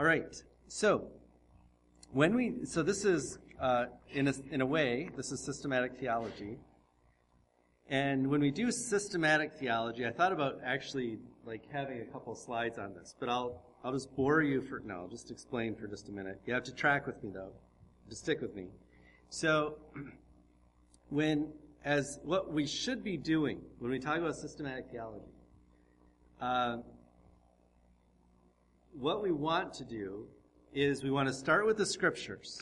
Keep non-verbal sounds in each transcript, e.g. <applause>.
All right. So, when we, so this is, uh, in, a, in a way, this is systematic theology. And when we do systematic theology, I thought about actually like having a couple slides on this, but I'll, I'll just bore you for, no, I'll just explain for just a minute. You have to track with me though, to stick with me. So, <clears throat> when, as what we should be doing when we talk about systematic theology, uh, what we want to do is we want to start with the scriptures.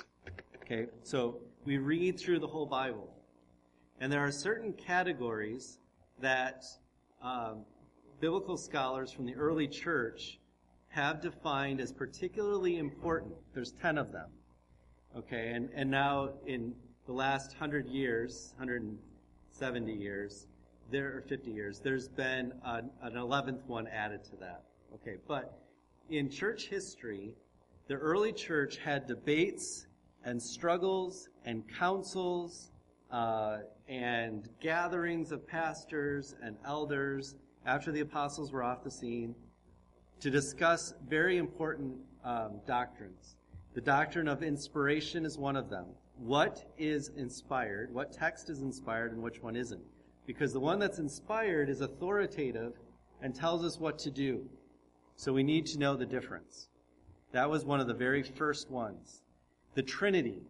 Okay, so we read through the whole Bible. And there are certain categories that um, biblical scholars from the early church have defined as particularly important. There's 10 of them. Okay, and, and now in the last 100 years, 170 years, there are 50 years, there's been an, an 11th one added to that. Okay, but in church history, the early church had debates and struggles and councils uh, and gatherings of pastors and elders after the apostles were off the scene to discuss very important um, doctrines. The doctrine of inspiration is one of them. What is inspired? What text is inspired and which one isn't? Because the one that's inspired is authoritative and tells us what to do. So we need to know the difference. That was one of the very first ones. The Trinity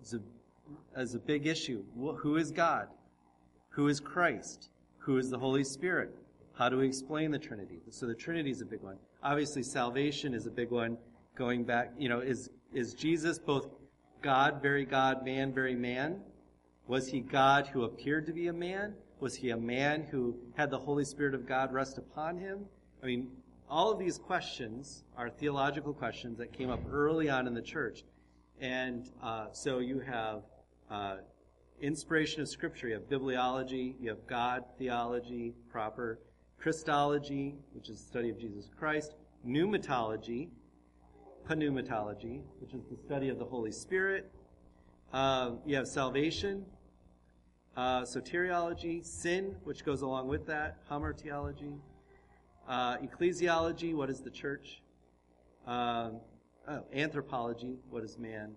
is a, is a big issue. Who is God? Who is Christ? Who is the Holy Spirit? How do we explain the Trinity? So the Trinity is a big one. Obviously, salvation is a big one. Going back, you know, is, is Jesus both God, very God, man, very man? Was he God who appeared to be a man? Was he a man who had the Holy Spirit of God rest upon him? I mean, all of these questions are theological questions that came up early on in the church. And uh, so you have uh, inspiration of Scripture, you have bibliology, you have God theology proper, Christology, which is the study of Jesus Christ, pneumatology, pneumatology, which is the study of the Holy Spirit. Uh, you have salvation, uh, soteriology, sin, which goes along with that, hamartiology, uh, ecclesiology, what is the church? Um, oh, anthropology, what is man?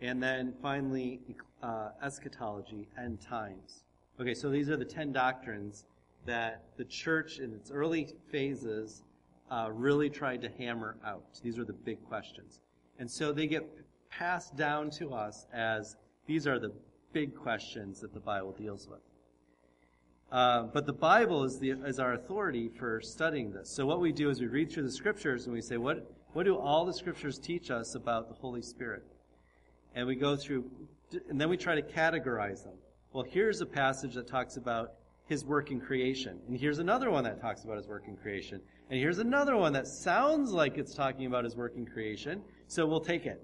And then finally, uh, eschatology, end times. Okay, so these are the ten doctrines that the church in its early phases uh, really tried to hammer out. These are the big questions. And so they get passed down to us as these are the big questions that the Bible deals with. Uh, but the Bible is, the, is our authority for studying this. So what we do is we read through the scriptures and we say, what, what do all the scriptures teach us about the Holy Spirit? And we go through, and then we try to categorize them. Well, here's a passage that talks about his work in creation. And here's another one that talks about his work in creation. And here's another one that sounds like it's talking about his work in creation. So we'll take it.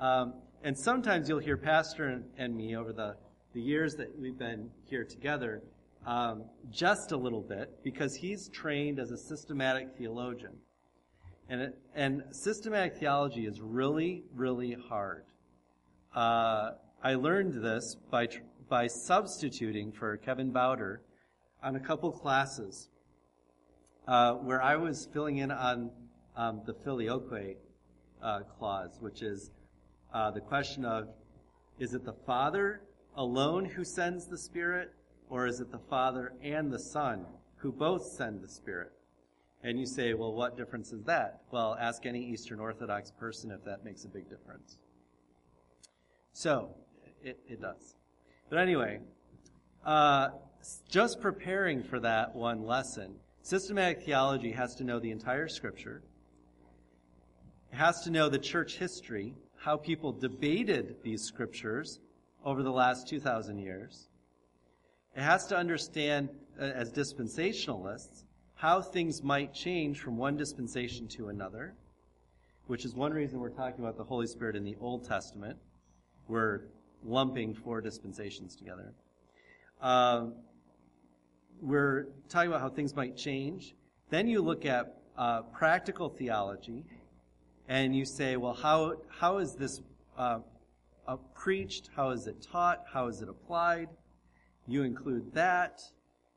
Um, and sometimes you'll hear Pastor and, and me over the, the years that we've been here together um, just a little bit because he's trained as a systematic theologian. And, it, and systematic theology is really, really hard. Uh, I learned this by, by substituting for Kevin Bauder on a couple classes uh, where I was filling in on um, the filioque uh, clause, which is uh, the question of is it the Father alone who sends the Spirit, or is it the Father and the Son who both send the Spirit? And you say, well, what difference is that? Well, ask any Eastern Orthodox person if that makes a big difference. So, it, it does. But anyway, uh, just preparing for that one lesson, systematic theology has to know the entire scripture. It has to know the church history, how people debated these scriptures over the last 2,000 years. It has to understand, uh, as dispensationalists, how things might change from one dispensation to another, which is one reason we're talking about the Holy Spirit in the Old Testament. We're lumping four dispensations together. Um, we're talking about how things might change. Then you look at uh, practical theology, and you say, well, how how is this uh, uh, preached? How is it taught? How is it applied? You include that.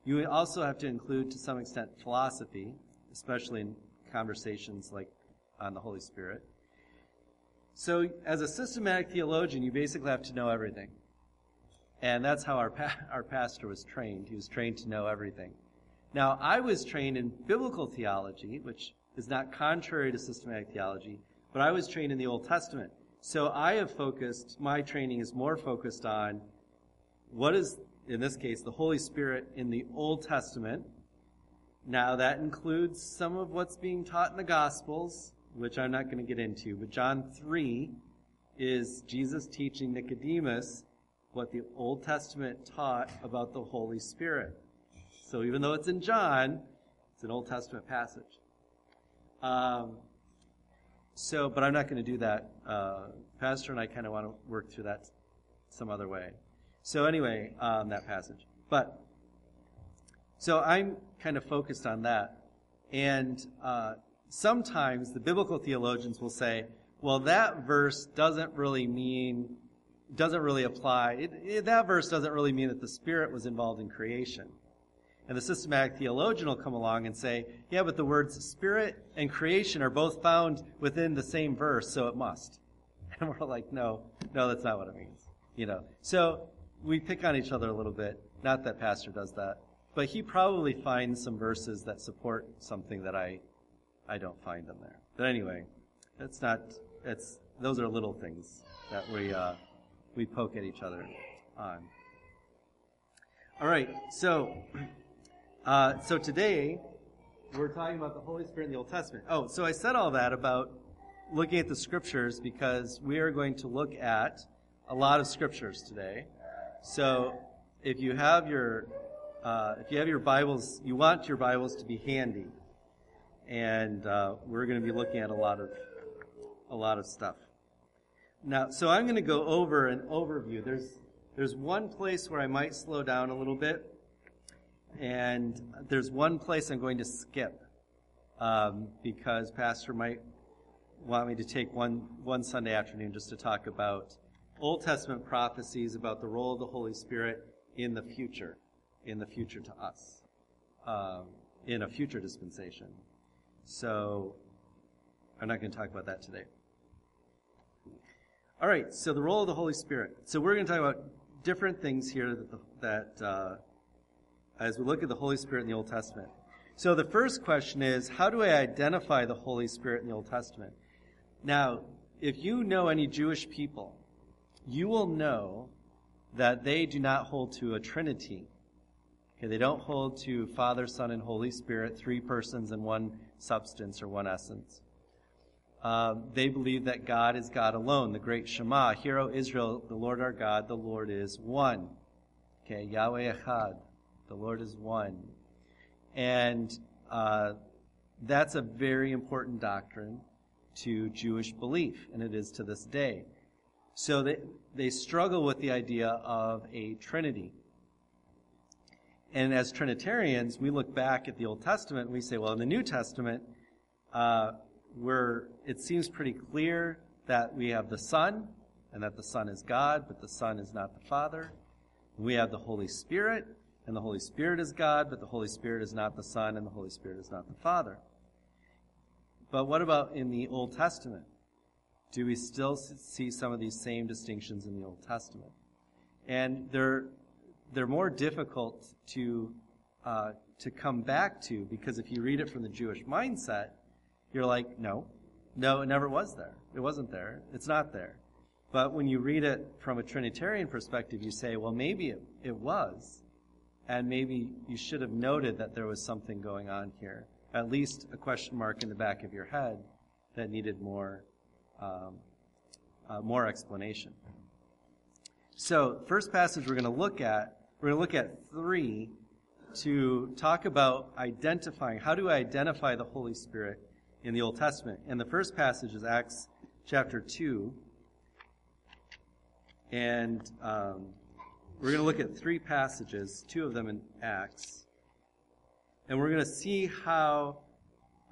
You also have to include, to some extent, philosophy, especially in conversations like on the Holy Spirit. So, as a systematic theologian, you basically have to know everything. And that's how our, pa- our pastor was trained. He was trained to know everything. Now, I was trained in biblical theology, which is not contrary to systematic theology, but I was trained in the Old Testament. So I have focused, my training is more focused on what is, in this case, the Holy Spirit in the Old Testament. Now, that includes some of what's being taught in the Gospels, which I'm not going to get into, but John 3 is Jesus teaching Nicodemus what the Old Testament taught about the Holy Spirit. So even though it's in John, it's an Old Testament passage. Um, so, but I'm not going to do that. Uh, Pastor and I kind of want to work through that some other way. So anyway, um, that passage. But so I'm kind of focused on that, and uh, sometimes the biblical theologians will say, "Well, that verse doesn't really mean." Doesn't really apply. It, it, that verse doesn't really mean that the Spirit was involved in creation. And the systematic theologian will come along and say, yeah, but the words spirit and creation are both found within the same verse, so it must. <laughs> And we're like, no, no, that's not what it means. You know. So we pick on each other a little bit. Not that Pastor does that. But he probably finds some verses that support something that I I don't find them there. But anyway, it's not it's those are little things that we uh, we poke at each other on. All right, so <clears throat> uh, so today, we're talking about the Holy Spirit in the Old Testament. Oh, so I said all that about looking at the scriptures because we are going to look at a lot of scriptures today. So if you have your uh, if you have your Bibles, you want your Bibles to be handy, and uh, we're going to be looking at a lot of a lot of stuff. Now, so I'm going to go over an overview. There's there's one place where I might slow down a little bit and there's one place I'm going to skip um, because Pastor might want me to take one, one Sunday afternoon just to talk about Old Testament prophecies about the role of the Holy Spirit in the future, in the future to us, um, in a future dispensation. So I'm not going to talk about that today. All right, so the role of the Holy Spirit. So we're going to talk about different things here that, the, that uh, as we look at the Holy Spirit in the Old Testament. So the first question is, how do I identify the Holy Spirit in the Old Testament? Now, if you know any Jewish people, you will know that they do not hold to a Trinity. Okay, they don't hold to Father, Son, and Holy Spirit, three persons in one substance or one essence. Um, they believe that God is God alone, the great Shema. Hear, O Israel, the Lord our God, the Lord is one. Okay, Yahweh Echad. The Lord is one. And uh, that's a very important doctrine to Jewish belief, and it is to this day. So they, they struggle with the idea of a Trinity. And as Trinitarians, we look back at the Old Testament and we say, well, in the New Testament, uh, where it seems pretty clear that we have the Son, and that the Son is God, but the Son is not the Father. We have the Holy Spirit, and the Holy Spirit is God, but the Holy Spirit is not the Son, and the Holy Spirit is not the Father. But what about in the Old Testament? Do we still see some of these same distinctions in the Old Testament? And they're they're more difficult to uh, to come back to because if you read it from the Jewish mindset, you're like, no, no, it never was there. It wasn't there. It's not there. But when you read it from a Trinitarian perspective, you say, well, maybe it, it was and maybe you should have noted that there was something going on here. At least a question mark in the back of your head that needed more, um, uh, more explanation. So, first passage we're going to look at, we're going to look at three to talk about identifying, how do I identify the Holy Spirit in the Old Testament? And the first passage is Acts chapter 2. And um, we're going to look at three passages, two of them in Acts, and we're going to see how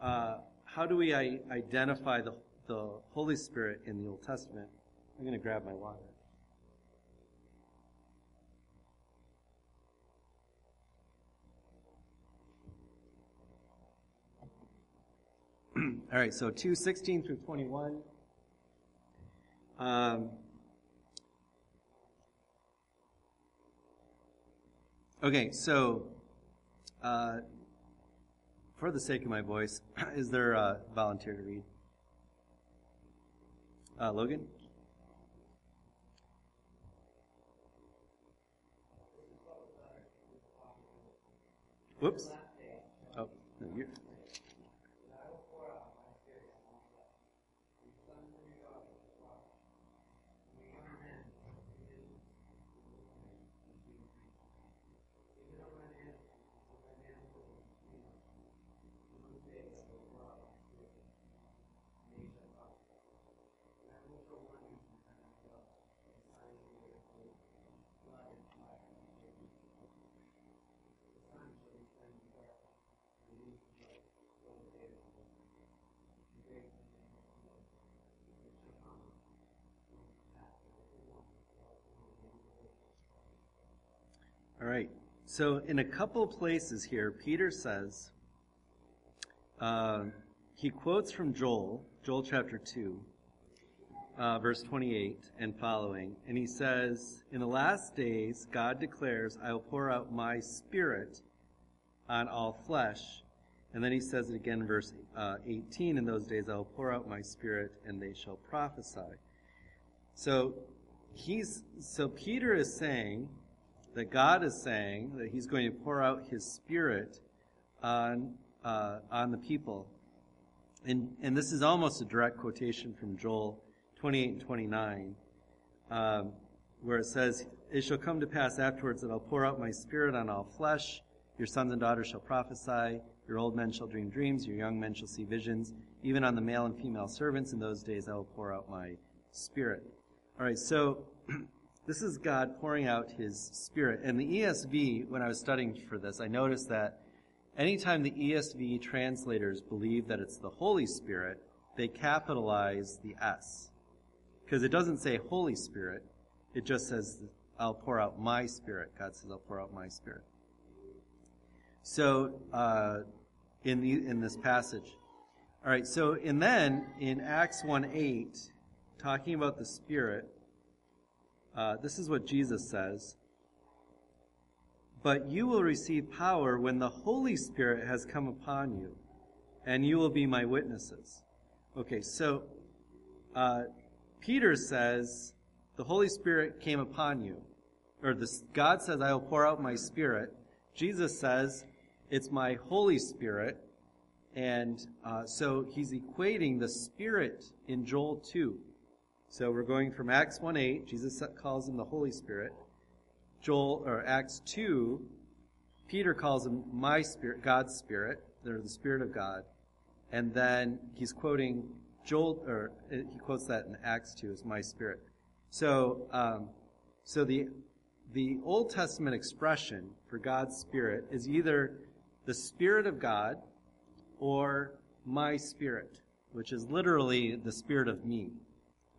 uh, how do we identify the, the Holy Spirit in the Old Testament. I'm going to grab my water. <clears throat> All right, so 2 16 through 21. Um, okay, so uh, for the sake of my voice, <clears throat> is there a volunteer to read? Uh, Logan? Whoops. Oh, no, you're. All right. So, in a couple places here, Peter says, uh, he quotes from Joel, Joel chapter 2, uh, verse 28 and following, and he says, In the last days, God declares, I will pour out my spirit on all flesh. And then he says it again, verse uh, 18, In those days I will pour out my spirit, and they shall prophesy. So, he's, so Peter is saying, that God is saying that He's going to pour out His Spirit on uh, on the people, and and this is almost a direct quotation from Joel 28 and 29, um, where it says, "It shall come to pass afterwards that I'll pour out my Spirit on all flesh. Your sons and daughters shall prophesy. Your old men shall dream dreams. Your young men shall see visions. Even on the male and female servants in those days I will pour out my Spirit." All right, so. <clears throat> This is God pouring out His Spirit. And the ESV, when I was studying for this, I noticed that anytime the ESV translators believe that it's the Holy Spirit, they capitalize the S. Because it doesn't say Holy Spirit, it just says, I'll pour out my Spirit. God says, I'll pour out my Spirit. So, uh, in, the, in this passage. All right, so, and then in Acts 1 8, talking about the Spirit, uh, this is what Jesus says. But you will receive power when the Holy Spirit has come upon you, and you will be my witnesses. Okay, so uh, Peter says the Holy Spirit came upon you, or this, God says, "I will pour out my Spirit." Jesus says, "It's my Holy Spirit," and uh, so he's equating the Spirit in Joel two so we're going from Acts 1:8, Jesus calls him the Holy Spirit. Joel or Acts 2, Peter calls him my spirit, God's spirit, or the spirit of God. And then he's quoting Joel, or he quotes that in Acts 2 as my spirit. So, um, so the the Old Testament expression for God's spirit is either the spirit of God or my spirit, which is literally the spirit of me.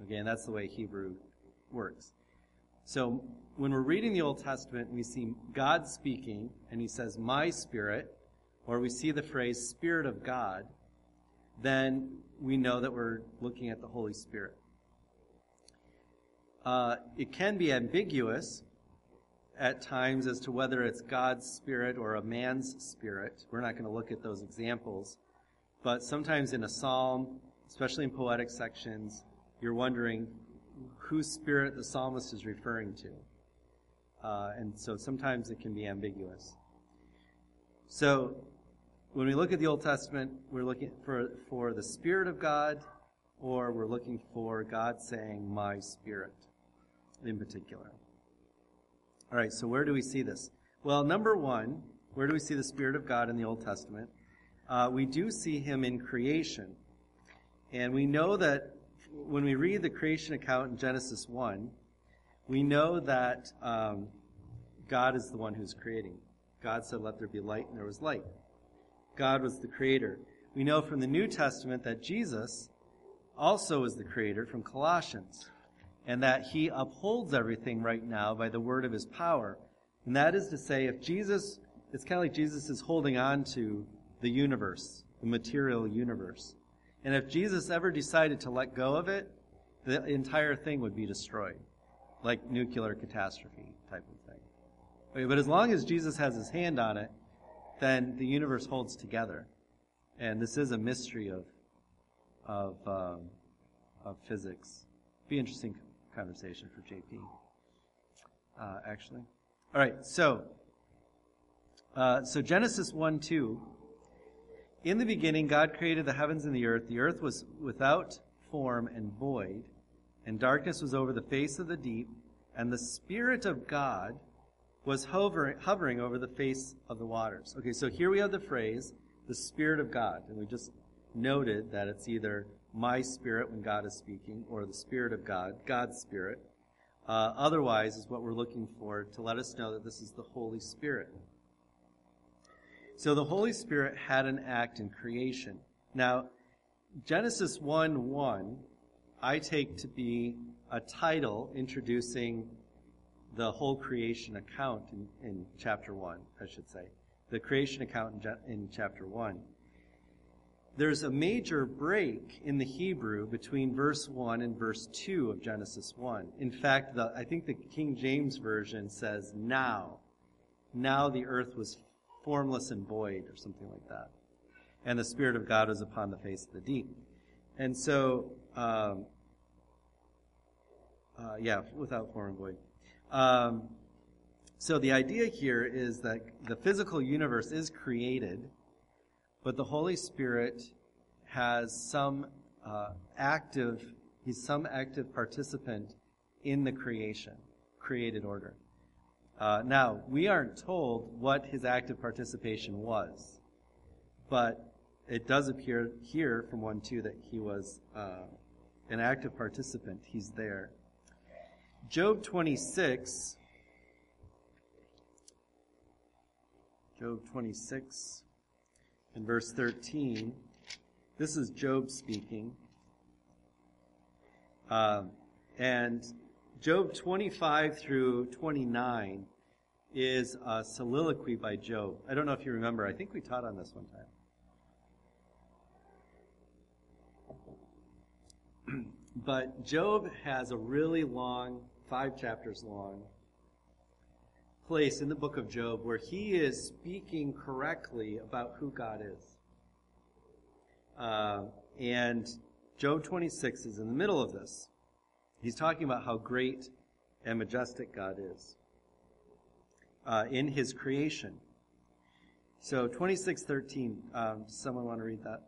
Again, that's the way Hebrew works. So when we're reading the Old Testament, and we see God speaking, and he says, My spirit, or we see the phrase Spirit of God, then we know that we're looking at the Holy Spirit. Uh, it can be ambiguous at times as to whether it's God's spirit or a man's spirit. We're not going to look at those examples. But sometimes in a psalm, especially in poetic sections, you're wondering whose spirit the psalmist is referring to. Uh, and so sometimes it can be ambiguous. So when we look at the Old Testament, we're looking for, for the Spirit of God, or we're looking for God saying, My Spirit, in particular. All right, so where do we see this? Well, number one, where do we see the Spirit of God in the Old Testament? Uh, we do see Him in creation. And we know that when we read the creation account in Genesis 1, we know that um, God is the one who's creating. God said, Let there be light, and there was light. God was the creator. We know from the New Testament that Jesus also is the creator from Colossians, and that he upholds everything right now by the word of his power. And that is to say, if Jesus, it's kind of like Jesus is holding on to the universe, the material universe. And if Jesus ever decided to let go of it, the entire thing would be destroyed, like nuclear catastrophe type of thing. But as long as Jesus has his hand on it, then the universe holds together. And this is a mystery of, of, um, of physics. Be interesting conversation for JP, uh, actually. All right, so, uh, so Genesis 1 2 in the beginning, God created the heavens and the earth. The earth was without form and void, and darkness was over the face of the deep, and the Spirit of God was hovering, hovering over the face of the waters. Okay, so here we have the phrase, the Spirit of God, and we just noted that it's either my spirit when God is speaking, or the Spirit of God, God's Spirit. Uh, otherwise, is what we're looking for to let us know that this is the Holy Spirit. So the Holy Spirit had an act in creation. Now, Genesis 1 1, I take to be a title introducing the whole creation account in, in chapter 1, I should say. The creation account in, in chapter 1. There's a major break in the Hebrew between verse 1 and verse 2 of Genesis 1. In fact, the, I think the King James Version says, now. Now the earth was formless and void, or something like that. And the Spirit of God was upon the face of the deep. And so, um, uh, yeah, without form and void. Um, so the idea here is that the physical universe is created, but the Holy Spirit has some uh, active, he's some active participant in the creation, created order. Uh, now, we aren't told what his active participation was, but it does appear here from 1 2 that he was uh, an active participant. He's there. Job 26. Job 26 in verse 13. This is Job speaking. Uh, and Job 25 through 29 is a soliloquy by Job. I don't know if you remember. I think we taught on this one time. <clears throat> but Job has a really long, five chapters long, place in the book of Job where he is speaking correctly about who God is. Uh, and Job 26 is in the middle of this. He's talking about how great and majestic God is uh, in his creation. So 2613, um, does someone want to read that?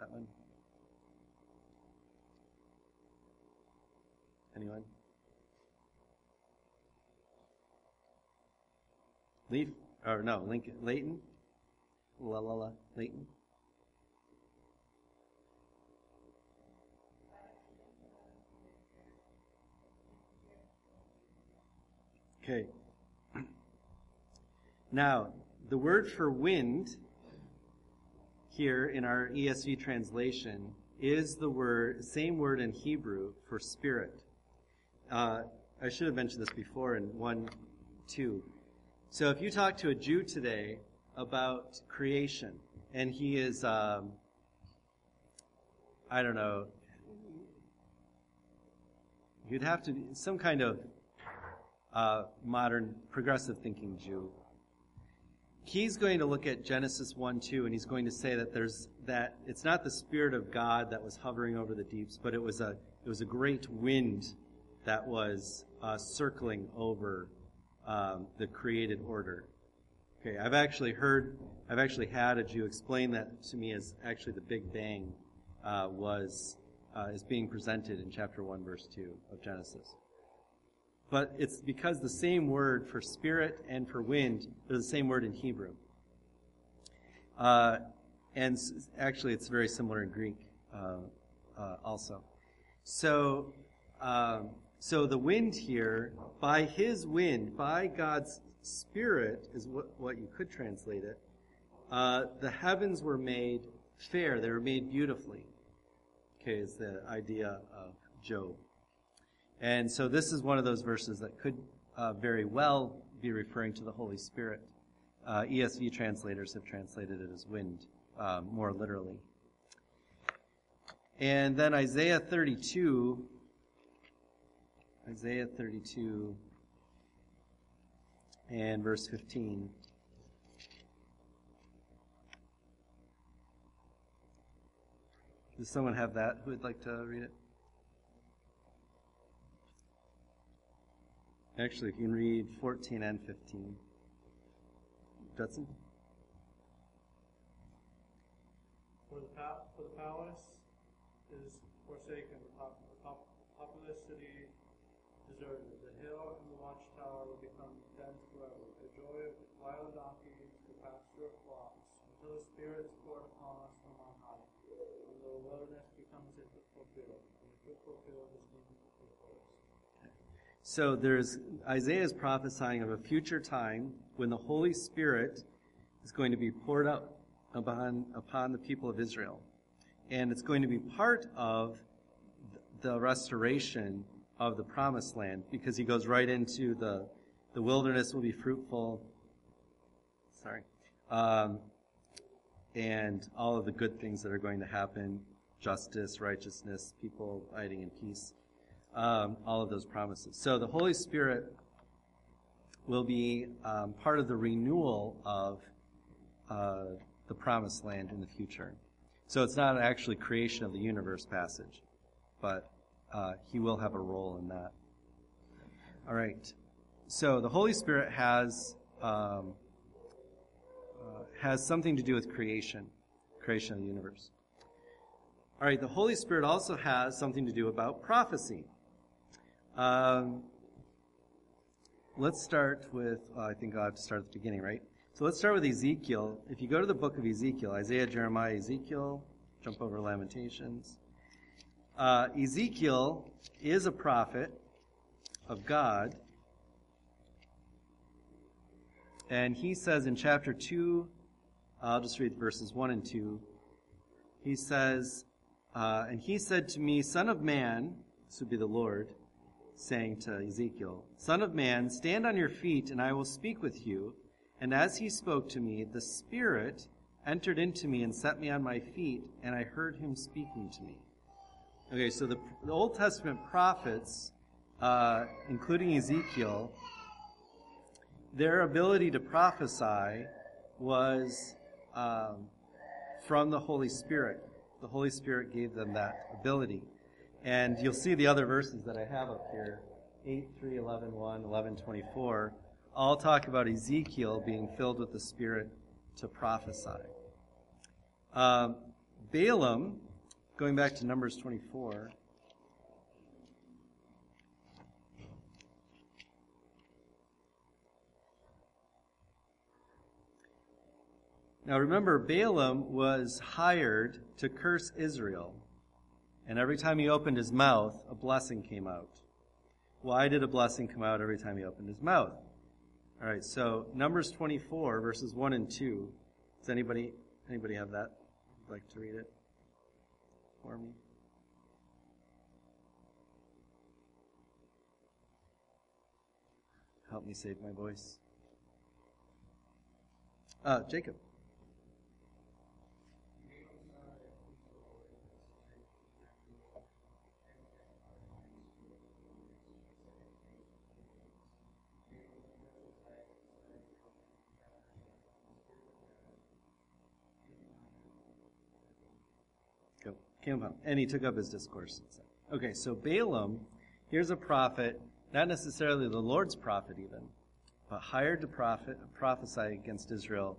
That one? Anyone? Leaf? Or no, Lincoln, Leighton? La la la, Leighton? Okay. Now, the word for wind here in our ESV translation is the word, same word in Hebrew for spirit. Uh, I should have mentioned this before in 1 2. So if you talk to a Jew today about creation, and he is, um, I don't know, you'd have to some kind of uh, modern progressive thinking Jew. He's going to look at Genesis 1 2, and he's going to say that there's that it's not the Spirit of God that was hovering over the deeps, but it was a it was a great wind that was uh, circling over um, the created order. Okay, I've actually heard, I've actually had a Jew explain that to me as actually the Big Bang uh, was uh, is being presented in chapter one, verse two of Genesis but it's because the same word for spirit and for wind is the same word in Hebrew. Uh, and actually, it's very similar in Greek uh, uh, also. So, um, so the wind here, by His wind, by God's Spirit, is what, what you could translate it. Uh, the heavens were made fair; they were made beautifully. Okay, is the idea of Job. And so this is one of those verses that could uh, very well be referring to the Holy Spirit. Uh, ESV translators have translated it as wind uh, more literally. And then Isaiah 32. Isaiah 32 and verse 15. Does someone have that who would like to read it? Actually, if you can read 14 and 15. Judson? For the, pa- for the palace is forsaken, the, pop- the pop- populous city deserted. The hill and the watchtower will become dens forever. The joy of wild donkeys, the pasture of flocks, until the Spirit is poured upon us from on high. And the wilderness becomes a fruitful field, and the fruitful field is named for forest. So there's Isaiah is prophesying of a future time when the Holy Spirit is going to be poured out upon upon the people of Israel, and it's going to be part of the restoration of the promised land because he goes right into the the wilderness will be fruitful. Sorry, um, and all of the good things that are going to happen, justice, righteousness, people abiding in peace um, all of those promises. So the Holy Spirit will be um, part of the renewal of uh, the promised land in the future. So it's not actually creation of the universe passage, but uh, he will have a role in that. All right. So the Holy Spirit has um, uh, has something to do with creation, creation of the universe. All right. The Holy Spirit also has something to do about prophecy. Um, let's start with, I think I'll have to start at the beginning, right? So let's start with Ezekiel. If you go to the book of Ezekiel, Isaiah, Jeremiah, Ezekiel, jump over Lamentations. Uh, Ezekiel is a prophet of God. And he says in chapter 2, I'll just read verses 1 and 2. He says, uh, And he said to me, Son of man, this would be the Lord, saying to Ezekiel, Son of man, stand on your feet, and I will speak with you. And as he spoke to me, the Spirit entered into me and set me on my feet, and I heard him speaking to me. Okay, so the, the Old Testament prophets, uh, including Ezekiel, their ability to prophesy was um, from the Holy Spirit. The Holy Spirit gave them that ability. And you'll see the other verses that I have up here 8, 3, 11, 1, 11, 24 all talk about Ezekiel being filled with the Spirit to prophesy. Um, Balaam, going back to Numbers 24. Now remember, Balaam was hired to curse Israel. And every time he opened his mouth, a blessing came out. Why did a blessing come out every time he opened his mouth? All right, so Numbers 24, verses 1 and 2. Does anybody anybody have that? Would like to read it for me? Help me save my voice. Uh, Jacob. Came and he took up his discourse. Okay, so Balaam, here's a prophet, not necessarily the Lord's prophet even, but hired to prophet, prophesy against Israel,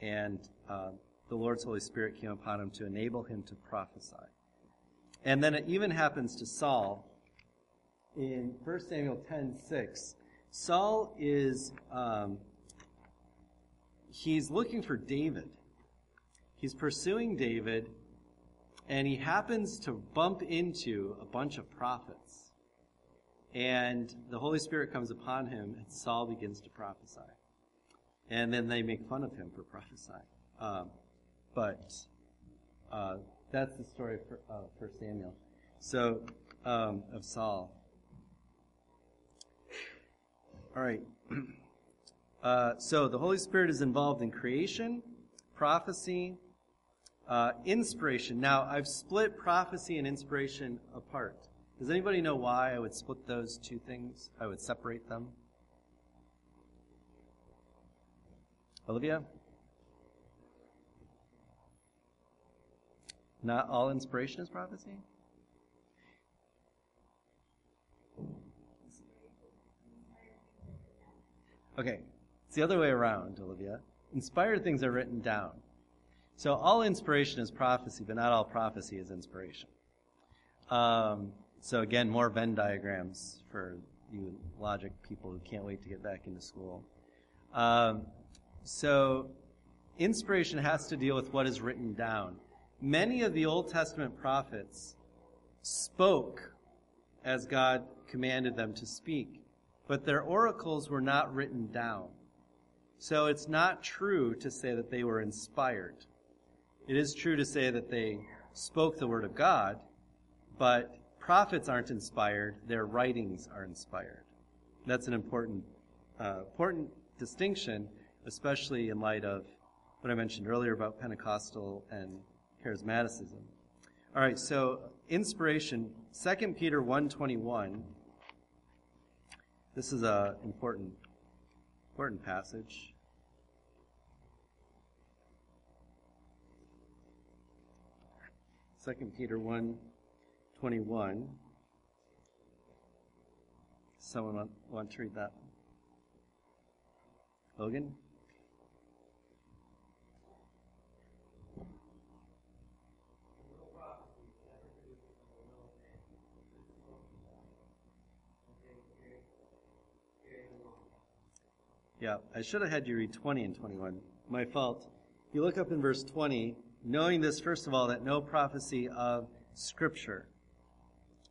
and uh, the Lord's Holy Spirit came upon him to enable him to prophesy. And then it even happens to Saul in 1 Samuel 10 6. Saul is, um, he's looking for David. He's pursuing David and he happens to bump into a bunch of prophets. And the Holy Spirit comes upon him, and Saul begins to prophesy. And then they make fun of him for prophesying. Um, but uh, that's the story for, uh, for Samuel. So, um, of Saul. All right. <clears throat> Uh, so the Holy Spirit is involved in creation, prophecy, Uh, inspiration. Now, I've split prophecy and inspiration apart. Does anybody know why I would split those two things? I would separate them? Olivia? Not all inspiration is prophecy? Okay, it's the other way around, Olivia. Inspired things are written down. So all inspiration is prophecy, but not all prophecy is inspiration. Um, so again, more Venn diagrams for you logic people who can't wait to get back into school. Um, so inspiration has to deal with what is written down. Many of the Old Testament prophets spoke as God commanded them to speak, but their oracles were not written down. So it's not true to say that they were inspired. It is true to say that they spoke the word of God, but prophets aren't inspired, their writings are inspired. That's an important, uh, important distinction, especially in light of what I mentioned earlier about Pentecostal and charismaticism. All right, so inspiration, 2 Peter 1:21. This is a important important passage. Second Peter 1 21. Someone want, want to read that? Logan? Yeah, I should have had you read 20 and 21. My fault. You look up in verse 20, knowing this, first of all, that no prophecy of Scripture.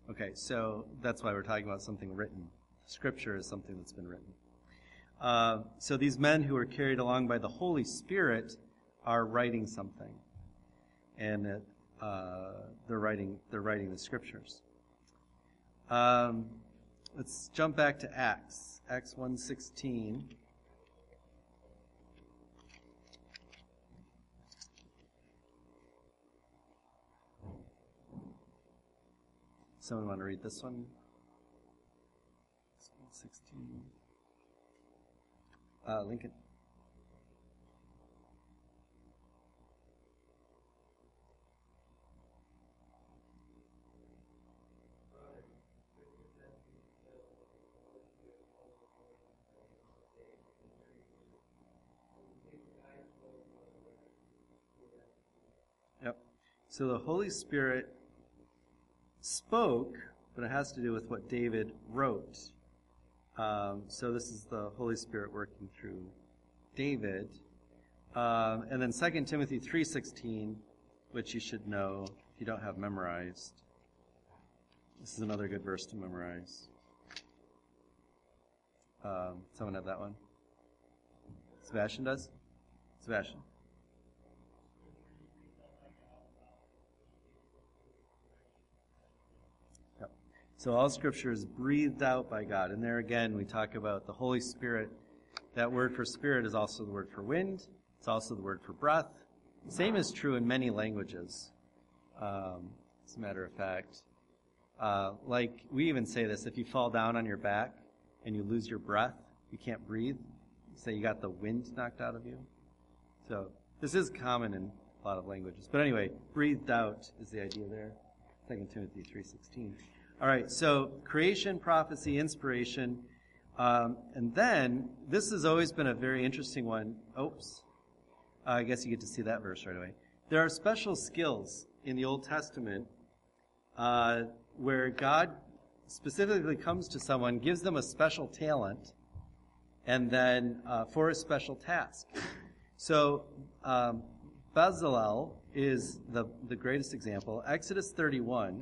Okay, so that's why we're talking about something written. Scripture is something that's been written. Uh, so these men who are carried along by the Holy Spirit are writing something, and it, uh, they're writing they're writing the Scriptures. Um, let's jump back to Acts, Acts one sixteen. Someone want to read this one? 16. Uh, Lincoln. Yep. So the Holy Spirit spoke, but it has to do with what David wrote. Um, so this is the Holy Spirit working through David. Um, and then 2 Timothy 3.16, which you should know if you don't have memorized. This is another good verse to memorize. Um, someone have that one? Sebastian does? Sebastian. So all scripture is breathed out by God. And there again, we talk about the Holy Spirit. That word for spirit is also the word for wind. It's also the word for breath. Same is true in many languages. Um, as a matter of fact, uh, like we even say this: if you fall down on your back and you lose your breath, you can't breathe. you Say you got the wind knocked out of you. So this is common in a lot of languages. But anyway, breathed out is the idea there. 2 Timothy three sixteen. All right, so creation, prophecy, inspiration. Um, and then, this has always been a very interesting one. Oops. Uh, I guess you get to see that verse right away. There are special skills in the Old Testament uh, where God specifically comes to someone, gives them a special talent, and then uh, for a special task. So, um, Bezalel is the, the greatest example. Exodus 31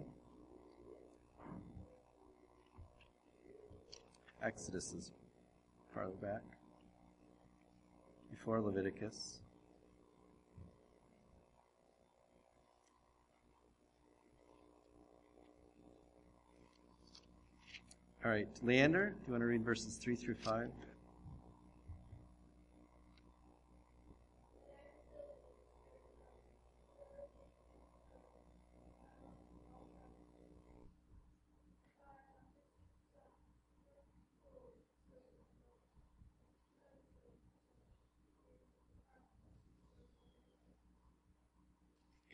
Exodus is farther back, before Leviticus. All right, Leander, do you want to read verses 3 through 5?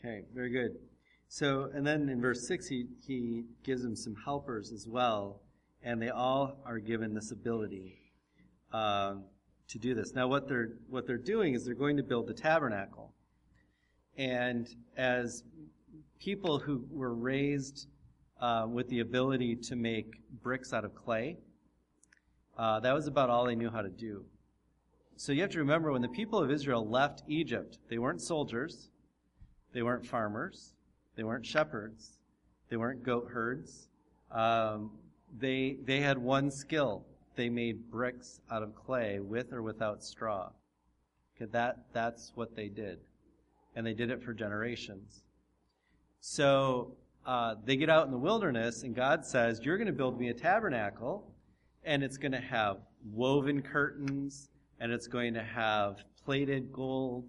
Okay, very good. So, and then in verse 6, he, he gives them some helpers as well, and they all are given this ability uh, to do this. Now, what they're, what they're doing is they're going to build the tabernacle. And as people who were raised uh, with the ability to make bricks out of clay, uh, that was about all they knew how to do. So you have to remember when the people of Israel left Egypt, they weren't soldiers, they weren't farmers, they weren't shepherds, they weren't goat herds. Um, they they had one skill. They made bricks out of clay with or without straw. Okay, that that's what they did, and they did it for generations. So uh, they get out in the wilderness, and God says, "You're going to build me a tabernacle, and it's going to have woven curtains, and it's going to have plated gold,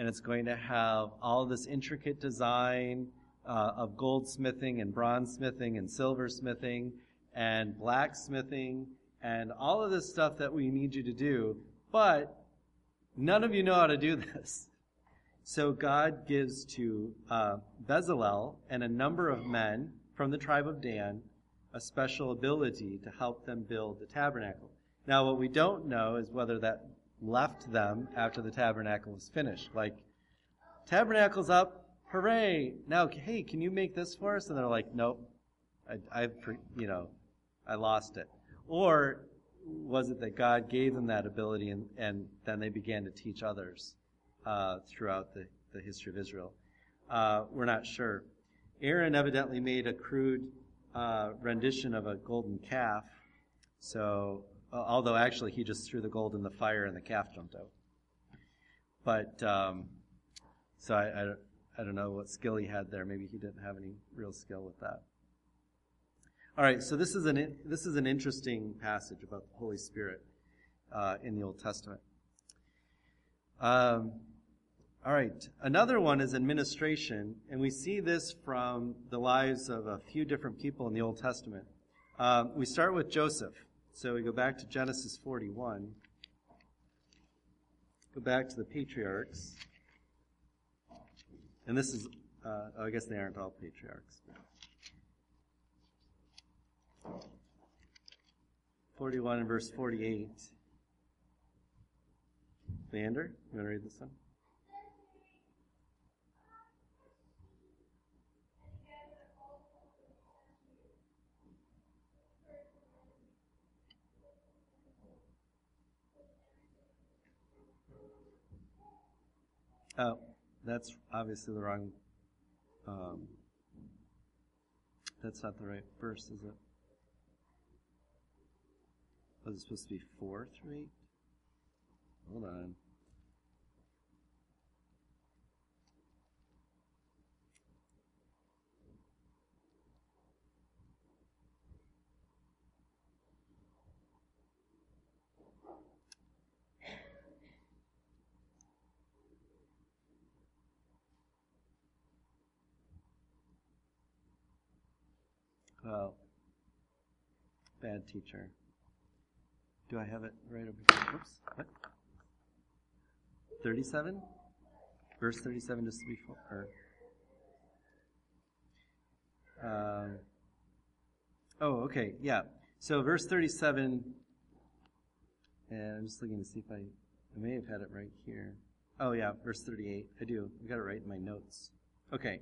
and it's going to have all this intricate design uh, of goldsmithing and bronzesmithing and silversmithing and blacksmithing and all of this stuff that we need you to do, but none of you know how to do <laughs> this. So God gives to uh, Bezalel and a number of men from the tribe of Dan a special ability to help them build the tabernacle. Now, what we don't know is whether that left them after the tabernacle was finished. Like, tabernacle's up, hooray! Now, hey, can you make this for us? And they're like, nope, I, I've, you know, I lost it. Or was it that God gave them that ability and, and then they began to teach others uh, throughout the, the history of Israel? Uh, we're not sure. Aaron evidently made a crude uh, rendition of a golden calf. So, although actually he just threw the gold in the fire and the calf jumped out. But um, so I, I, I don't know what skill he had there. Maybe he didn't have any real skill with that. All right, so this is an this is an interesting passage about the Holy Spirit uh, in the Old Testament. Um, all right, another one is administration, and we see this from the lives of a few different people in the Old Testament. Um, we start with Joseph. So we go back to Genesis 41. Go back to the patriarchs. And this is, uh, oh, I guess they aren't all patriarchs. 41 and verse 48. Vander, you want to read this one? Oh, that's obviously the wrong. Um, that's not the right verse, is it? Was it supposed to be four through eight? Hold on. Oh, bad teacher. Do I have it right over here? Oops. What? 37? Verse 37 just before. Or, uh, oh, okay. Yeah. So verse 37, and I'm just looking to see if I, I may have had it right here. Oh, yeah, verse 38. I do. I got it right in my notes. Okay.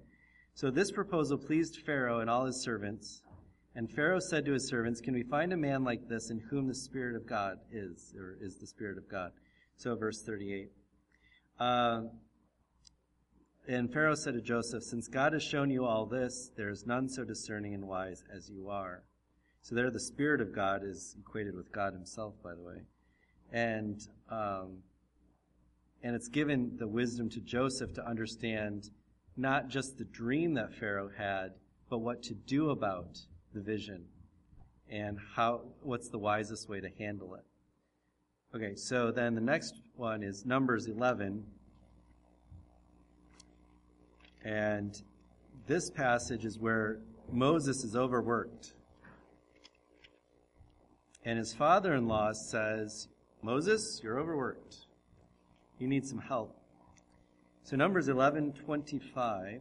So this proposal pleased Pharaoh and all his servants, and Pharaoh said to his servants, Can we find a man like this in whom the Spirit of God is, or is the Spirit of God? So, verse 38. Uh, and Pharaoh said to Joseph, Since God has shown you all this, there is none so discerning and wise as you are. So, there the Spirit of God is equated with God Himself, by the way. And, um, and it's given the wisdom to Joseph to understand not just the dream that Pharaoh had, but what to do about the vision and how what's the wisest way to handle it. Okay, so then the next one is Numbers 11. And this passage is where Moses is overworked. And his father in law says, Moses, you're overworked. You need some help. So Numbers 11 25.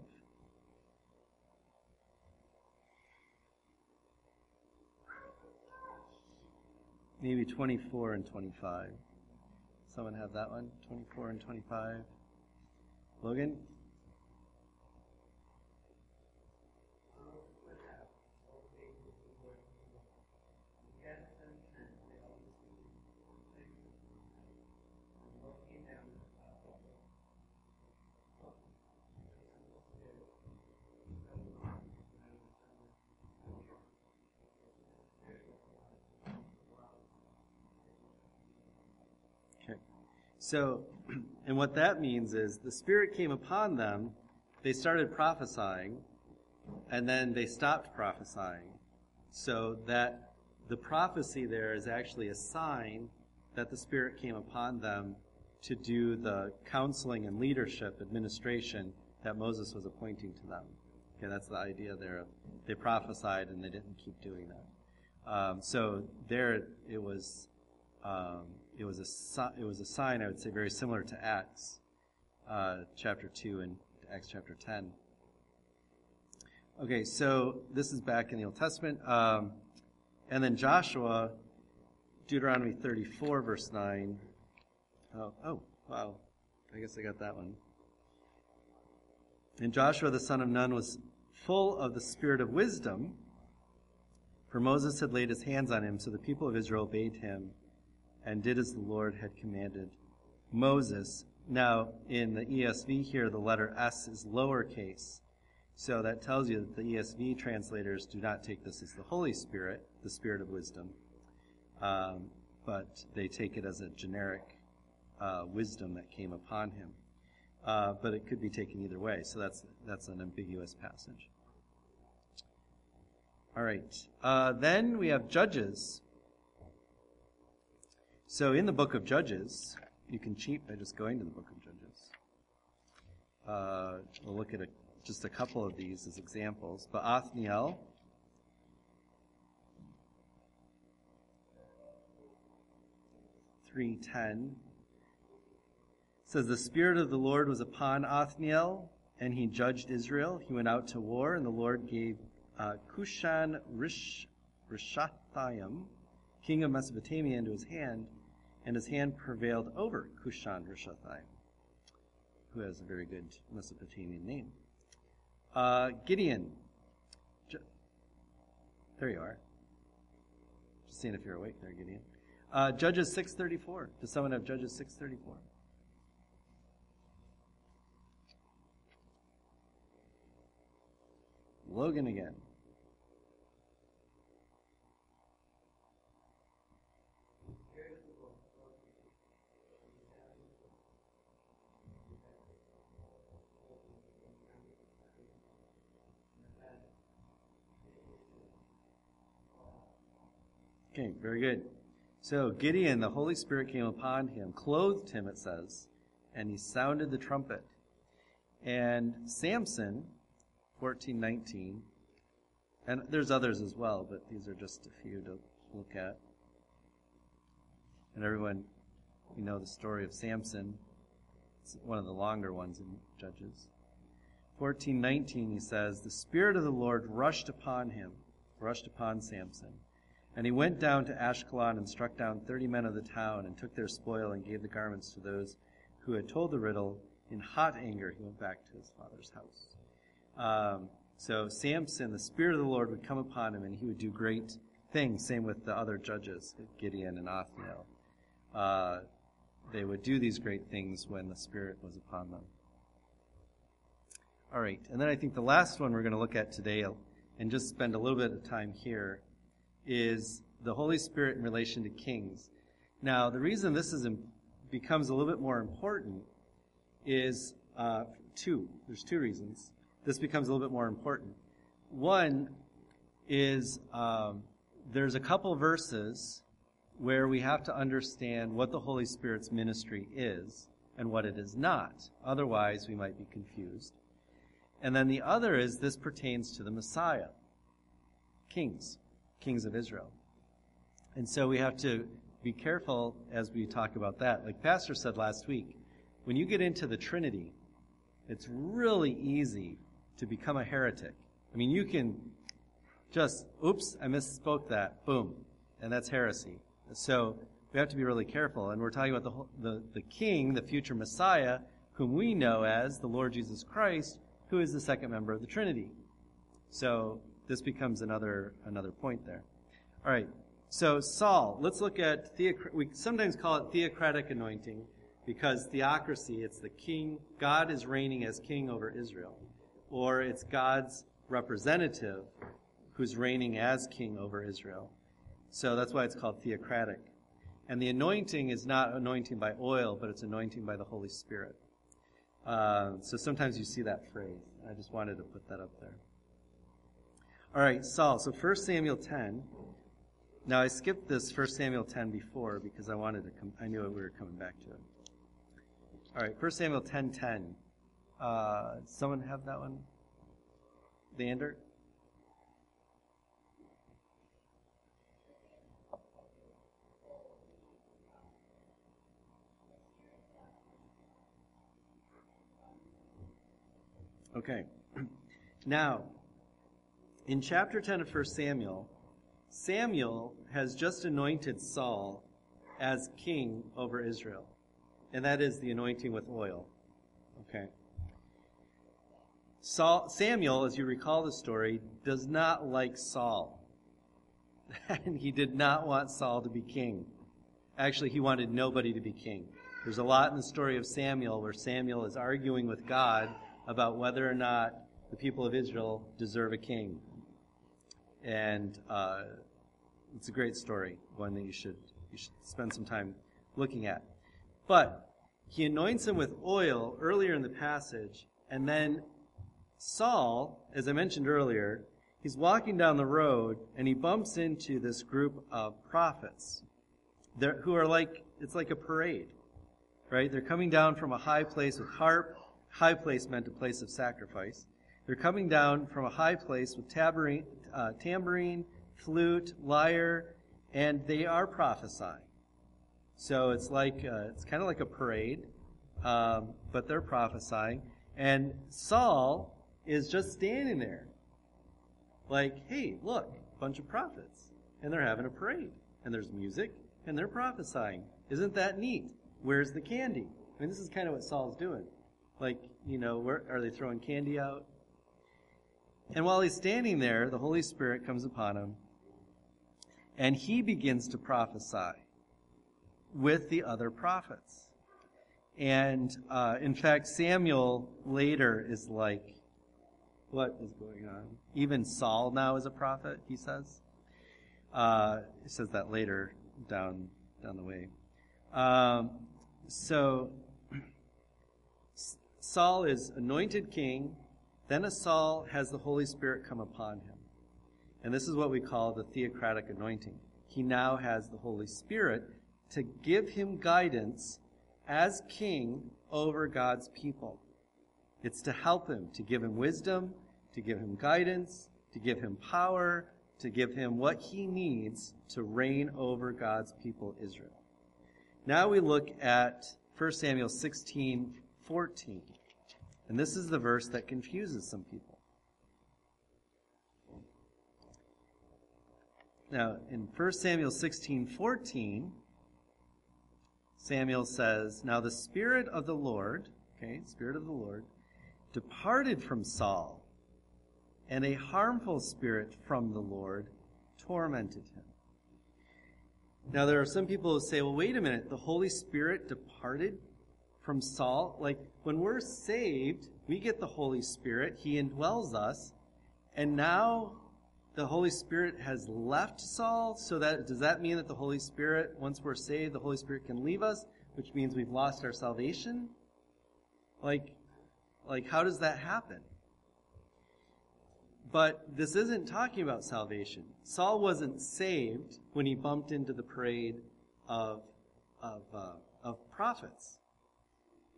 Maybe 24 and 25. Someone have that one? 24 and 25. Logan? Okay. So, <clears throat> and what that means is the Spirit came upon them, they started prophesying, and then they stopped prophesying. So that the prophecy there is actually a sign that the Spirit came upon them to do the counseling and leadership administration that Moses was appointing to them. Okay, that's the idea there. They prophesied and they didn't keep doing that. Um, so there it was. Um, it was a it was a sign I would say very similar to Acts uh, chapter two and Acts chapter ten. Okay, so this is back in the Old Testament, um, and then Joshua, Deuteronomy thirty four verse nine. Oh, oh, wow! I guess I got that one. And Joshua the son of Nun was full of the spirit of wisdom, for Moses had laid his hands on him, so the people of Israel obeyed him and did as the Lord had commanded Moses. Now, in the ESV here, the letter S is lowercase. So that tells you that the ESV translators do not take this as the Holy Spirit, the Spirit of wisdom, um, but they take it as a generic uh, wisdom that came upon him. Uh, but it could be taken either way, so that's that's an ambiguous passage. All right. Uh, then we have Judges. So in the book of Judges, you can cheat by just going to the book of Judges. Uh, we'll look at a, just a couple of these as examples. But Othniel, three ten says the spirit of the Lord was upon Othniel, and he judged Israel. He went out to war, and the Lord gave uh, Cushan Rish, Rishathaim, king of Mesopotamia, into his hand, and his hand prevailed over Cushan Rishathaim, who has a very good Mesopotamian name. Uh, Gideon. Ju- there you are. Just seeing if you're awake there, Gideon. Uh, Judges 634. Does someone have Judges 634? Logan again. Okay, very good. So Gideon, the Holy Spirit came upon him, clothed him, it says, and he sounded the trumpet. And Samson, 1419, and there's others as well, but these are just a few to look at. And everyone, you know the story of Samson. It's one of the longer ones in Judges. 1419, he says, The Spirit of the Lord rushed upon him, rushed upon Samson. And he went down to Ashkelon and struck down thirty men of the town and took their spoil and gave the garments to those who had told the riddle. In hot anger, he went back to his father's house. Um, so Samson, the Spirit of the Lord would come upon him and he would do great things. Same with the other judges, Gideon and Othniel. Uh, they would do these great things when the Spirit was upon them. All right, and then I think the last one we're going to look at today and just spend a little bit of time here is the Holy Spirit in relation to kings. Now, the reason this is becomes a little bit more important is uh, two. There's two reasons this becomes a little bit more important. One is um, there's a couple verses where we have to understand what the Holy Spirit's ministry is and what it is not. Otherwise, we might be confused. And then the other is this pertains to the Messiah, kings, kings of Israel. And so we have to be careful as we talk about that. Like Pastor said last week, when you get into the Trinity, it's really easy to become a heretic. I mean, you can just, oops, I misspoke that, boom, and that's heresy. So we have to be really careful. And we're talking about the, whole- the, the king, the future Messiah, whom we know as the Lord Jesus Christ, who is the second member of the Trinity. So this becomes another, another point there. All right. So Saul, let's look at theoc- we sometimes call it theocratic anointing because theocracy, it's the king, God is reigning as king over Israel. Or it's God's representative who's reigning as king over Israel. So that's why it's called theocratic. And the anointing is not anointing by oil, but it's anointing by the Holy Spirit. Uh, so sometimes you see that phrase. I just wanted to put that up there. All right, Saul. So 1 Samuel 10. Now I skipped this 1 Samuel 10 before because I wanted to come. I knew we were coming back to it. All right, 1 Samuel 10:10. 10, uh, someone have that one? Vander? Okay. <clears throat> Now, in chapter 10 of 1 Samuel, Samuel has just anointed Saul as king over Israel. And that is the anointing with oil. Okay. Saul, Samuel, as you recall the story, does not like Saul. <laughs> and he did not want Saul to be king. Actually, he wanted nobody to be king. There's a lot in the story of Samuel where Samuel is arguing with God about whether or not the people of Israel deserve a king. And uh, it's a great story, one that you should you should spend some time looking at. But he anoints him with oil earlier in the passage, and then Saul, as I mentioned earlier, he's walking down the road and he bumps into this group of prophets who are like it's like a parade, right? They're coming down from a high place with harp. High place meant a place of sacrifice. They're coming down from a high place with tambourine, uh, tambourine, flute, lyre, and they are prophesying. So it's like uh, it's kind of like a parade, um, but they're prophesying. And Saul is just standing there, like, "Hey, look, bunch of prophets, and they're having a parade, and there's music, and they're prophesying. Isn't that neat? Where's the candy?" I mean, this is kind of what Saul's doing. Like, you know, where are they throwing candy out? And while he's standing there, the Holy Spirit comes upon him, and he begins to prophesy with the other prophets. And uh, in fact, Samuel later is like, what is going on? Even Saul now is a prophet, he says. Uh, he says that later down down the way. Um, so <clears throat> Saul is anointed king. Then a Saul has the Holy Spirit come upon him. And this is what we call the theocratic anointing. He now has the Holy Spirit to give him guidance as king over God's people. It's to help him, to give him wisdom, to give him guidance, to give him power, to give him what he needs to reign over God's people, Israel. Now we look at 1 Samuel 16, 14. And this is the verse that confuses some people. Now, in 1 Samuel 16, 14, Samuel says, Now the Spirit of the Lord, okay, Spirit of the Lord, departed from Saul, and a harmful spirit from the Lord tormented him. Now there are some people who say, well, wait a minute, the Holy Spirit departed from Saul? Like, when we're saved, we get the Holy Spirit, He indwells us, and now the Holy Spirit has left Saul, so that does that mean that the Holy Spirit, once we're saved, the Holy Spirit can leave us, which means we've lost our salvation? Like, like how does that happen? But this isn't talking about salvation. Saul wasn't saved when he bumped into the parade of, of, uh, of prophets.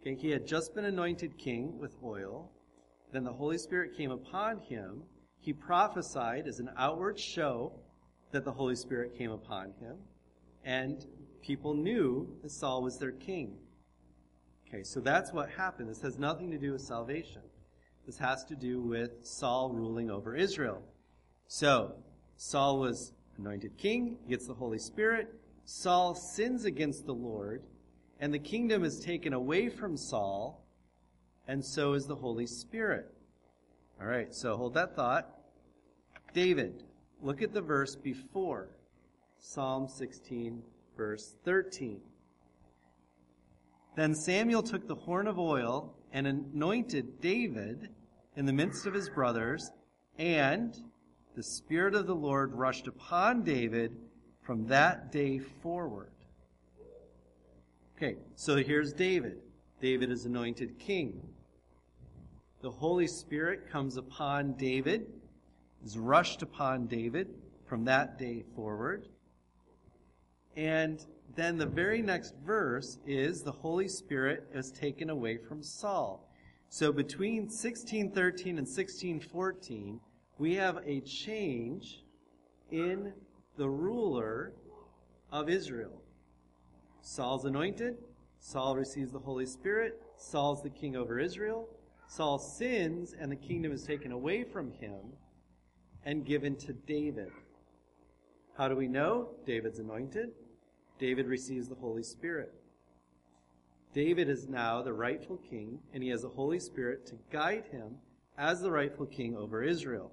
Okay, he had just been anointed king with oil. Then the Holy Spirit came upon him. He prophesied as an outward show that the Holy Spirit came upon him. And people knew that Saul was their king. Okay, so that's what happened. This has nothing to do with salvation. This has to do with Saul ruling over Israel. So, Saul was anointed king, gets the Holy Spirit. Saul sins against the Lord, and the kingdom is taken away from Saul, and so is the Holy Spirit. All right, so hold that thought. David, look at the verse before Psalm 16, verse 13. Then Samuel took the horn of oil and anointed David in the midst of his brothers, and the Spirit of the Lord rushed upon David from that day forward. Okay, so here's David. David is anointed king. The Holy Spirit comes upon David, is rushed upon David from that day forward. And then the very next verse is the Holy Spirit is taken away from Saul. So between 1613 and 1614, we have a change in the ruler of Israel. Saul's anointed, Saul receives the Holy Spirit, Saul's the king over Israel. Saul sins, and the kingdom is taken away from him and given to David. How do we know? David's anointed. David receives the Holy Spirit. David is now the rightful king, and he has the Holy Spirit to guide him as the rightful king over Israel.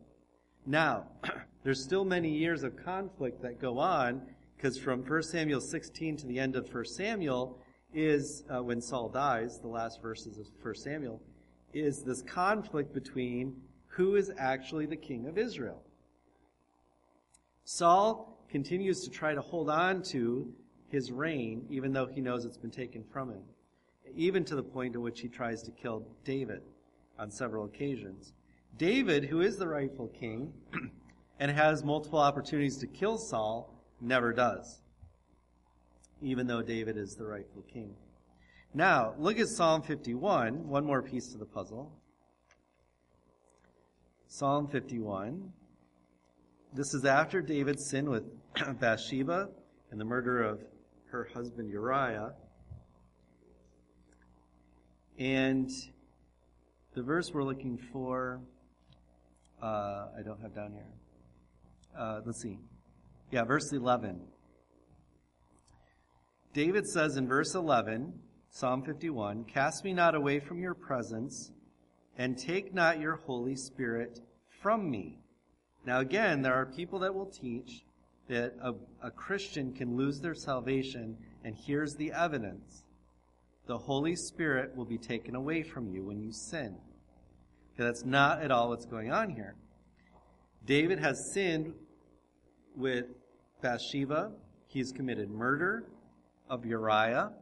Now, <clears throat> there's still many years of conflict that go on, because from 1 Samuel 16 to the end of 1 Samuel is uh, when Saul dies, the last verses of 1 Samuel, is this conflict between who is actually the king of Israel. Saul continues to try to hold on to his reign, even though he knows it's been taken from him, even to the point at which he tries to kill David on several occasions. David, who is the rightful king <clears throat> and has multiple opportunities to kill Saul, never does, even though David is the rightful king. Now, look at Psalm 51, one more piece to the puzzle. Psalm 51. This is after David sinned with <clears throat> Bathsheba and the murder of her husband Uriah. And the verse we're looking for, uh, I don't have down here. Uh, let's see. Yeah, verse 11. David says in verse 11, Psalm 51, Cast me not away from your presence, and take not your Holy Spirit from me. Now, again, there are people that will teach that a, a Christian can lose their salvation, and here's the evidence the Holy Spirit will be taken away from you when you sin. Okay, that's not at all what's going on here. David has sinned with Bathsheba. He's committed murder of Uriah.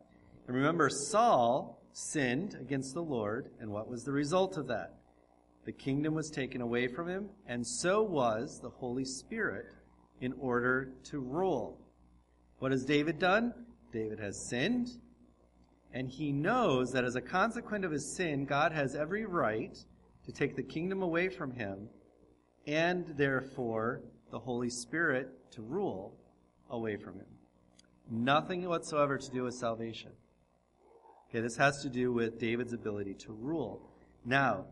And remember, Saul sinned against the Lord, and what was the result of that? The kingdom was taken away from him, and so was the Holy Spirit in order to rule. What has David done? David has sinned, and he knows that as a consequence of his sin, God has every right to take the kingdom away from him, and therefore the Holy Spirit to rule away from him. Nothing whatsoever to do with salvation. Okay, this has to do with David's ability to rule. Now,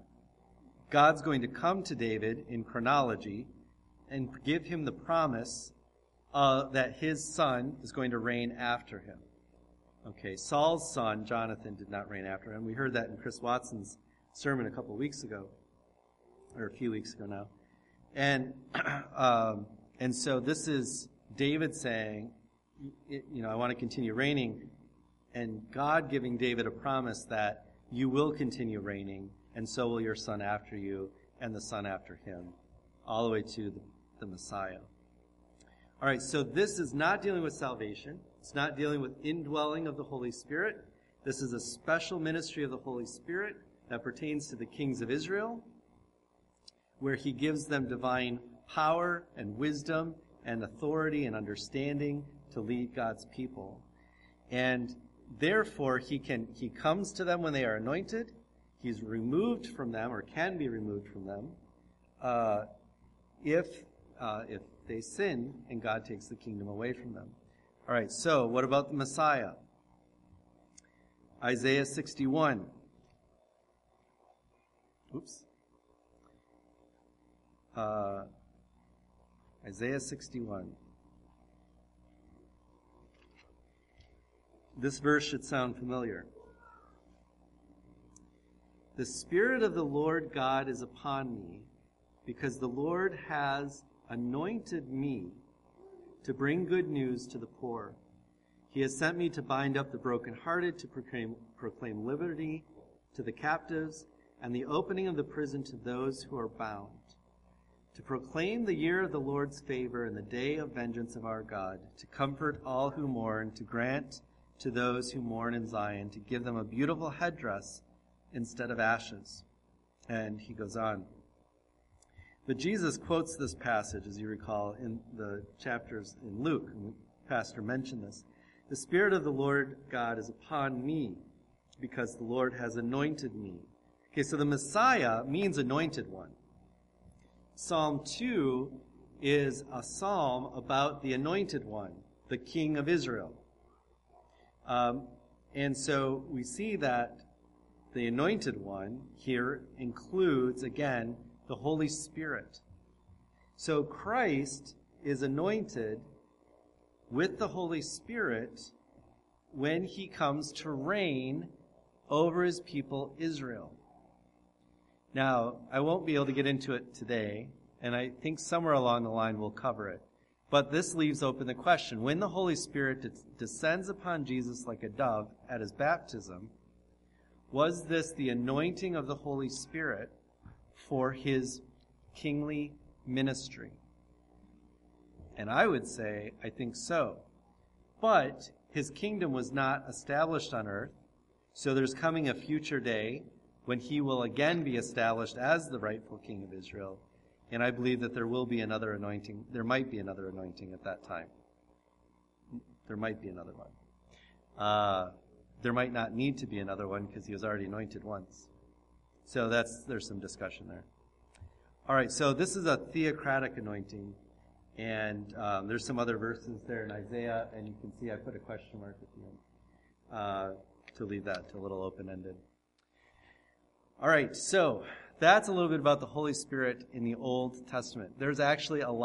God's going to come to David in chronology and give him the promise uh, that his son is going to reign after him. Okay, Saul's son, Jonathan, did not reign after him. We heard that in Chris Watson's sermon a couple weeks ago, or a few weeks ago now. And, <clears throat> um, and so this is David saying, you know, I want to continue reigning, and God giving David a promise that you will continue reigning, and so will your son after you, and the son after him, all the way to the the Messiah. All right, so this is not dealing with salvation. It's not dealing with indwelling of the Holy Spirit. This is a special ministry of the Holy Spirit that pertains to the kings of Israel, where he gives them divine power and wisdom and authority and understanding to lead God's people. And therefore, he can, he comes to them when they are anointed. He's removed from them or can be removed from them. Uh, if uh, if they sin and God takes the kingdom away from them. All right, so what about the Messiah? Isaiah 61. Oops. Uh, Isaiah 61. This verse should sound familiar. The Spirit of the Lord God is upon me, because the Lord has anointed me to bring good news to the poor. He has sent me to bind up the brokenhearted, to proclaim, proclaim liberty to the captives, and the opening of the prison to those who are bound, to proclaim the year of the Lord's favor and the day of vengeance of our God, to comfort all who mourn, to grant to those who mourn in Zion, to give them a beautiful headdress instead of ashes. And he goes on. But Jesus quotes this passage, as you recall, in the chapters in Luke. Pastor mentioned this. The Spirit of the Lord God is upon me, because the Lord has anointed me. Okay, so the Messiah means anointed one. Psalm 2 is a psalm about the anointed one, the King of Israel. Um, and so we see that the anointed one here includes, again, the Holy Spirit. So Christ is anointed with the Holy Spirit when he comes to reign over his people Israel. Now, I won't be able to get into it today, and I think somewhere along the line we'll cover it. But this leaves open the question when the Holy Spirit descends upon Jesus like a dove at his baptism, was this the anointing of the Holy Spirit for his kingly ministry? And I would say, I think so. But his kingdom was not established on earth, so there's coming a future day when he will again be established as the rightful king of Israel. And I believe that there will be another anointing. There might be another anointing at that time. There might be another one. Uh, there might not need to be another one because he was already anointed once. So that's there's some discussion there. All right, so this is a theocratic anointing, and um, there's some other verses there in Isaiah, and you can see I put a question mark at the end uh, to leave that a little open ended. All right, so that's a little bit about the Holy Spirit in the Old Testament. There's actually a lot.